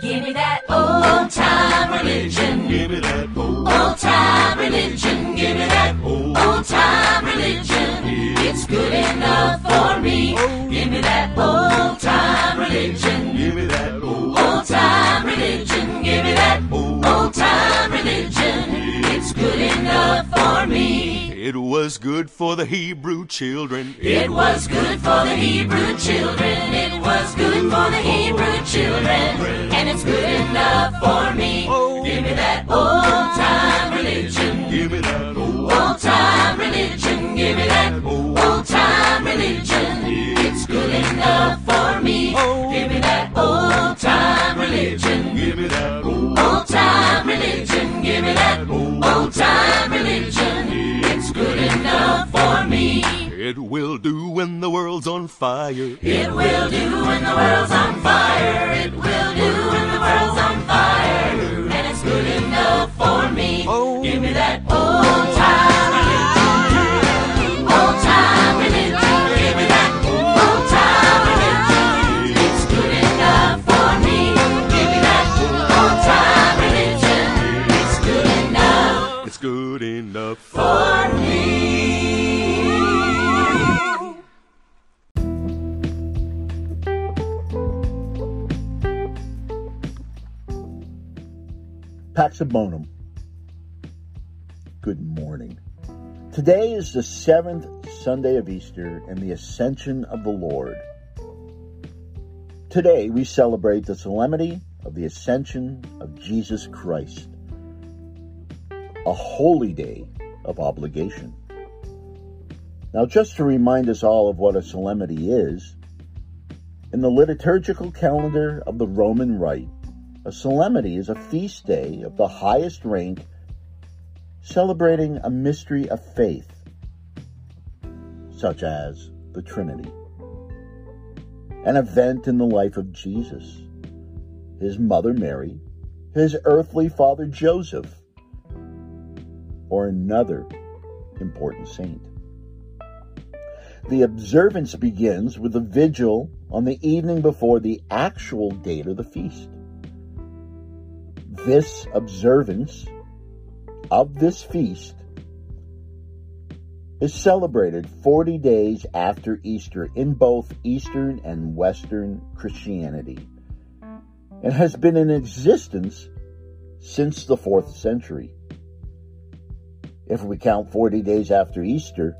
Give me that old time religion. Give me that old, Old time religion. Give me that old time religion. It's good enough for me. Give me that old time religion. give me that old, Old time religion. Give me that old time religion. It's good enough for me. It was good for the Hebrew children. It was good for the Hebrew children. It was good for the Hebrew children. And it's good enough for me. Oh. Give me that old time religion. Give me that old, time religion. Give me that old time religion. It's good enough for me. Oh. Give me that old time religion. give me that Old time religion. Give me that old time religion. It's good enough for me. it will do when the world's on fire. It will do when the world's on fire. It will do when the world's on fire. Pax Bonum. Good morning. Today is the seventh Sunday of Easter and the Ascension of the Lord. Today we celebrate the solemnity of the Ascension of Jesus Christ, a holy day of obligation. Now, just to remind us all of what a solemnity is, in the liturgical calendar of the Roman Rite, a solemnity is a feast day of the highest rank celebrating a mystery of faith, such as the Trinity. An event in the life of Jesus, his mother Mary, his earthly father Joseph, or another important saint. The observance begins with a vigil on the evening before the actual date of the feast. This observance of this feast is celebrated 40 days after Easter in both Eastern and Western Christianity and has been in existence since the 4th century. If we count 40 days after Easter,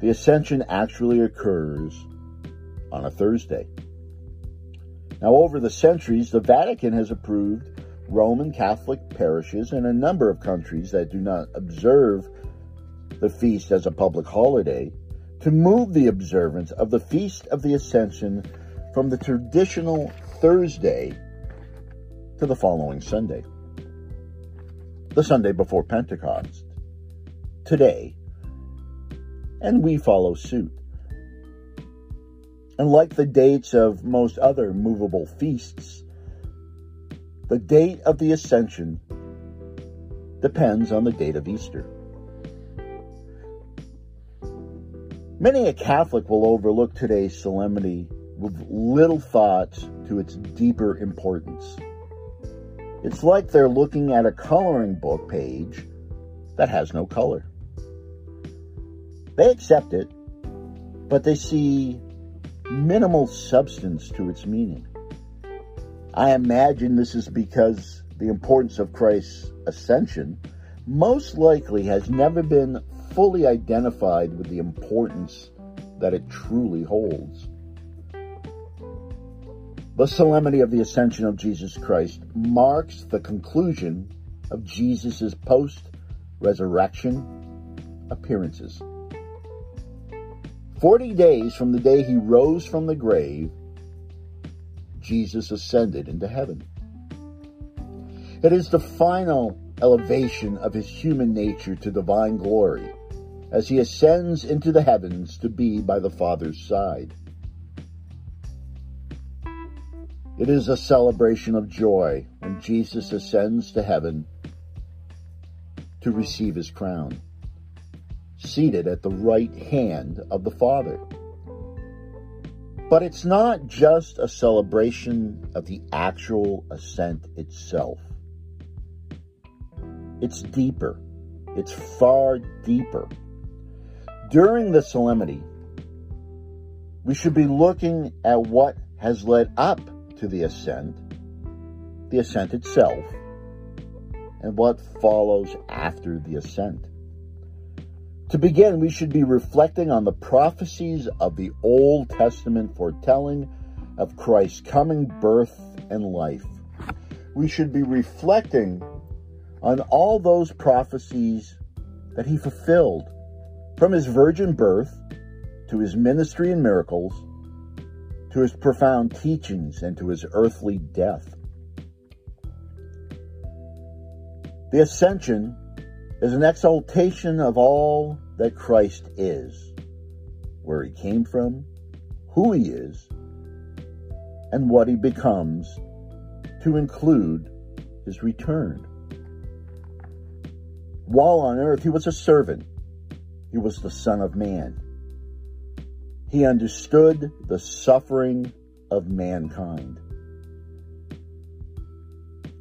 the ascension actually occurs on a Thursday. Now, over the centuries, the Vatican has approved Roman Catholic parishes in a number of countries that do not observe the feast as a public holiday to move the observance of the Feast of the Ascension from the traditional Thursday to the following Sunday, the Sunday before Pentecost, today, and we follow suit. And like the dates of most other movable feasts, the date of the Ascension depends on the date of Easter. Many a Catholic will overlook today's solemnity with little thought to its deeper importance. It's like they're looking at a coloring book page that has no color. They accept it, but they see minimal substance to its meaning. I imagine this is because the importance of Christ's ascension most likely has never been fully identified with the importance that it truly holds. The solemnity of the ascension of Jesus Christ marks the conclusion of Jesus' post resurrection appearances. Forty days from the day he rose from the grave, Jesus ascended into heaven. It is the final elevation of his human nature to divine glory as he ascends into the heavens to be by the Father's side. It is a celebration of joy when Jesus ascends to heaven to receive his crown, seated at the right hand of the Father. But it's not just a celebration of the actual ascent itself. It's deeper. It's far deeper. During the solemnity, we should be looking at what has led up to the ascent, the ascent itself, and what follows after the ascent. To begin, we should be reflecting on the prophecies of the Old Testament foretelling of Christ's coming birth and life. We should be reflecting on all those prophecies that he fulfilled from his virgin birth to his ministry and miracles to his profound teachings and to his earthly death. The ascension is an exaltation of all that Christ is, where he came from, who he is, and what he becomes to include his return. While on earth, he was a servant. He was the Son of Man. He understood the suffering of mankind.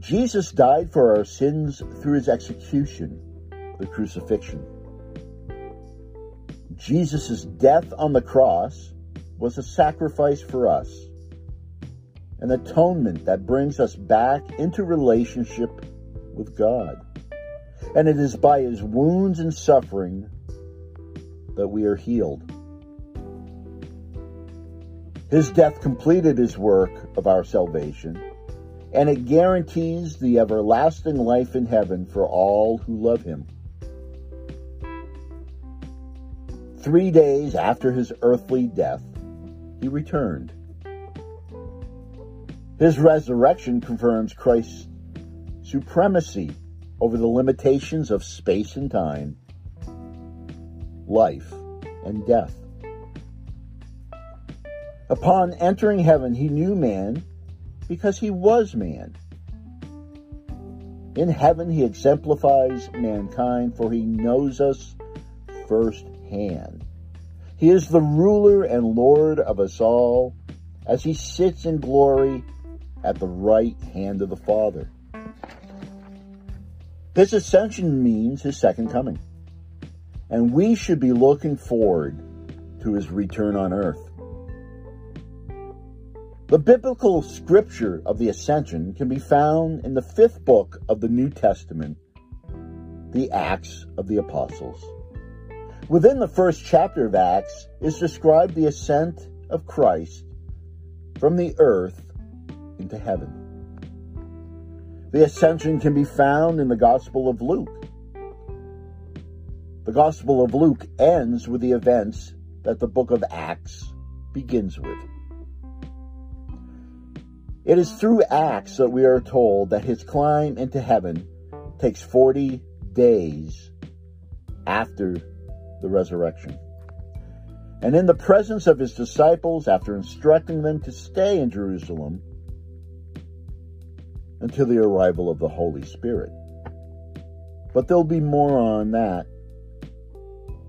Jesus died for our sins through his execution, the crucifixion. Jesus' death on the cross was a sacrifice for us, an atonement that brings us back into relationship with God. And it is by his wounds and suffering that we are healed. His death completed his work of our salvation, and it guarantees the everlasting life in heaven for all who love him. Three days after his earthly death, he returned. His resurrection confirms Christ's supremacy over the limitations of space and time, life and death. Upon entering heaven, he knew man because he was man. In heaven, he exemplifies mankind, for he knows us firsthand. He is the ruler and Lord of us all as he sits in glory at the right hand of the Father. His ascension means his second coming, and we should be looking forward to his return on earth. The biblical scripture of the ascension can be found in the fifth book of the New Testament, the Acts of the Apostles. Within the first chapter of Acts is described the ascent of Christ from the earth into heaven. The ascension can be found in the Gospel of Luke. The Gospel of Luke ends with the events that the book of Acts begins with. It is through Acts that we are told that his climb into heaven takes 40 days after the resurrection. And in the presence of his disciples, after instructing them to stay in Jerusalem until the arrival of the Holy Spirit. But there'll be more on that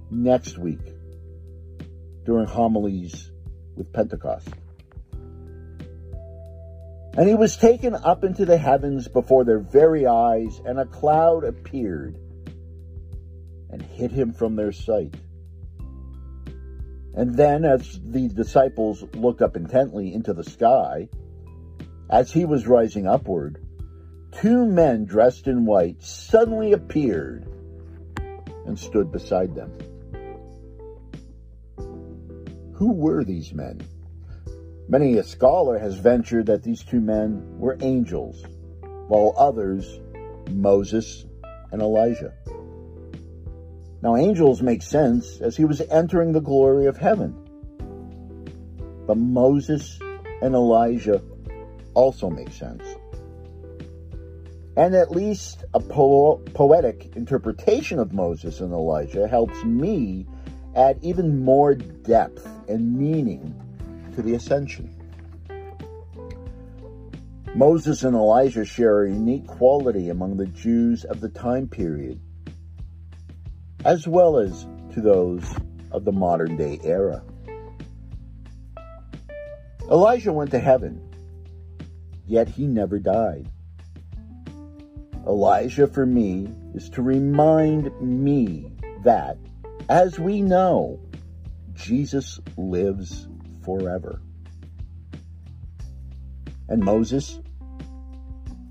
next week during homilies with Pentecost. And he was taken up into the heavens before their very eyes, and a cloud appeared and hid him from their sight. And then, as the disciples looked up intently into the sky, as he was rising upward, two men dressed in white suddenly appeared and stood beside them. Who were these men? Many a scholar has ventured that these two men were angels, while others, Moses and Elijah. Now, angels make sense as he was entering the glory of heaven. But Moses and Elijah also make sense. And at least a po- poetic interpretation of Moses and Elijah helps me add even more depth and meaning to the ascension. Moses and Elijah share a unique quality among the Jews of the time period, as well as to those of the modern day era. Elijah went to heaven, yet he never died. Elijah for me is to remind me that, as we know, Jesus lives forever. And Moses,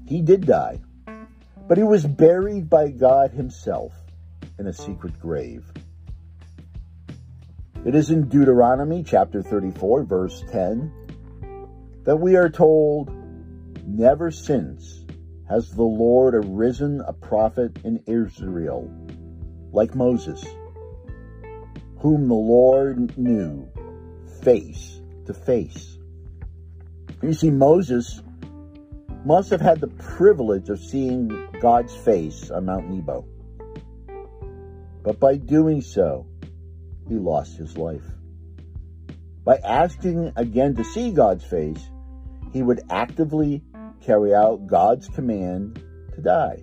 he did die, but he was buried by God himself in a secret grave. It is in Deuteronomy chapter 34, verse 10, that we are told, Never since has the Lord arisen a prophet in Israel like Moses, whom the Lord knew face to face. You see, Moses must have had the privilege of seeing God's face on Mount Nebo. But by doing so, he lost his life. By asking again to see God's face, he would actively carry out God's command to die.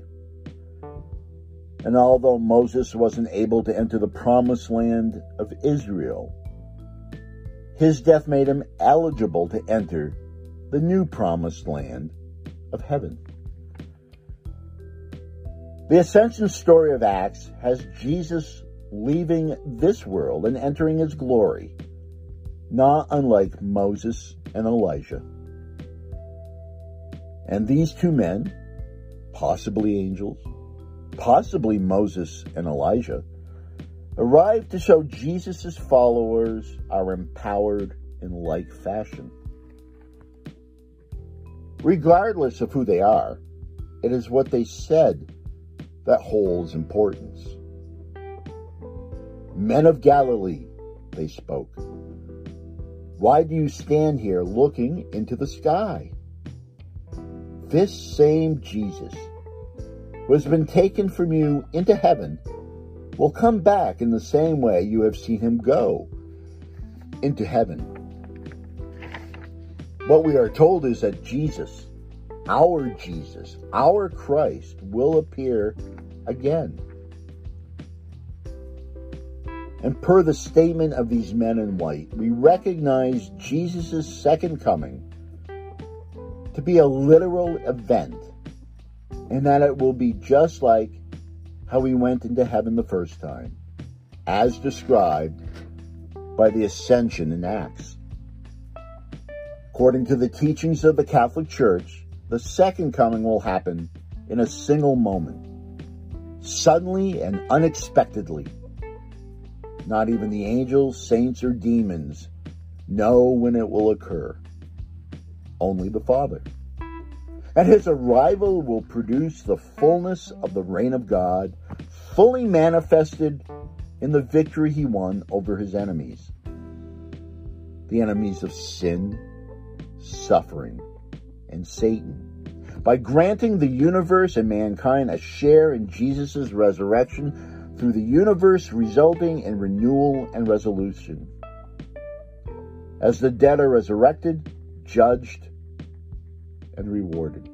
And although Moses wasn't able to enter the promised land of Israel, his death made him eligible to enter the new promised land of heaven. The ascension story of Acts has Jesus leaving this world and entering his glory, not unlike Moses and Elijah. And these two men, possibly angels, possibly Moses and Elijah, arrived to show Jesus' followers are empowered in like fashion. Regardless of who they are, it is what they said that holds importance. Men of Galilee, they spoke. Why do you stand here looking into the sky? This same Jesus, who has been taken from you into heaven, will come back in the same way you have seen him go into heaven. What we are told is that Jesus, our Jesus, our Christ, will appear again. And per the statement of these men in white, we recognize Jesus' second coming to be a literal event, and that it will be just like how he went into heaven the first time, as described by the ascension in Acts. According to the teachings of the Catholic Church, the second coming will happen in a single moment suddenly and unexpectedly. Not even the angels, saints, or demons know when it will occur. Only the Father. And his arrival will produce the fullness of the reign of God, fully manifested in the victory he won over his enemies. The enemies of sin, suffering, and Satan by granting the universe and mankind a share in Jesus' resurrection through the universe resulting in renewal and resolution. As the dead are resurrected, judged, and rewarded.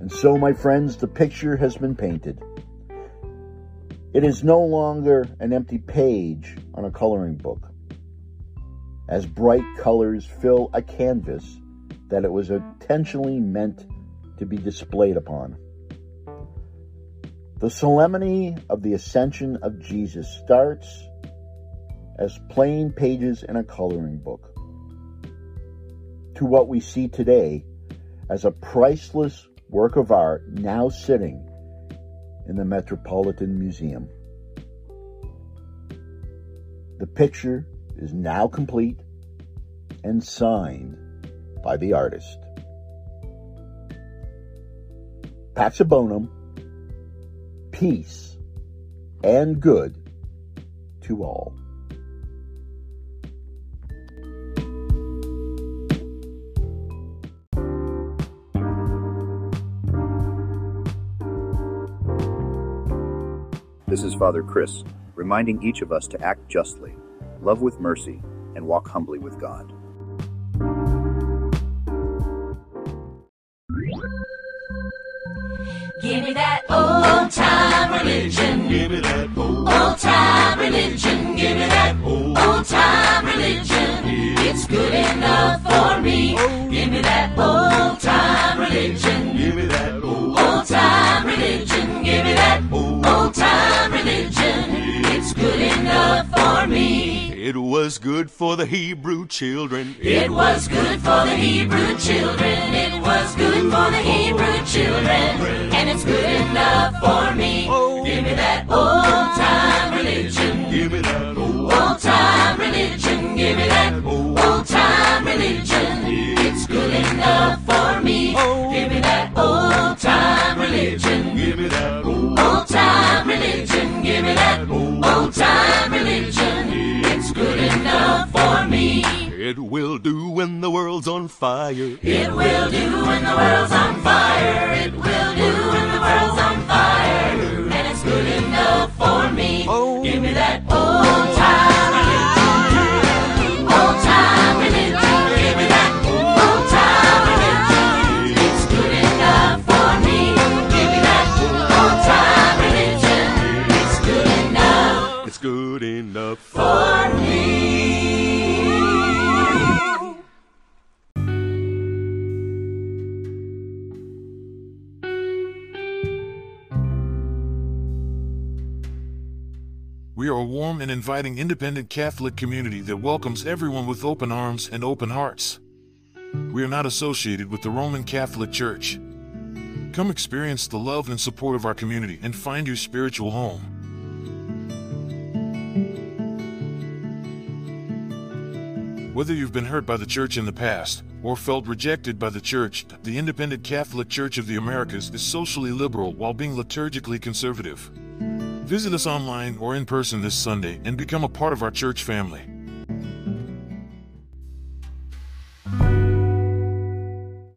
And so, my friends, the picture has been painted. It is no longer an empty page on a coloring book. As bright colors fill a canvas, that it was intentionally meant to be displayed upon. The solemnity of the ascension of Jesus starts as plain pages in a coloring book to what we see today as a priceless work of art now sitting in the Metropolitan Museum. The picture is now complete and signed by the artist. Pax bonum, peace, and good to all. This is Father Chris, reminding each of us to act justly, love with mercy, and walk humbly with God. Give me that old time religion. Give me that old, time religion. Was good for the Hebrew children. It was good for the Hebrew children. It was good for the Hebrew children. And it's good enough for me. Oh. Give me that old time religion. Give me that fire. It will do when the world's on fire. It will do warm and inviting independent Catholic community that welcomes everyone with open arms and open hearts. We are not associated with the Roman Catholic Church. Come experience the love and support of our community and find your spiritual home. Whether you've been hurt by the church in the past or felt rejected by the church, the Independent Catholic Church of the Americas is socially liberal while being liturgically conservative. Visit us online or in person this Sunday and become a part of our church family.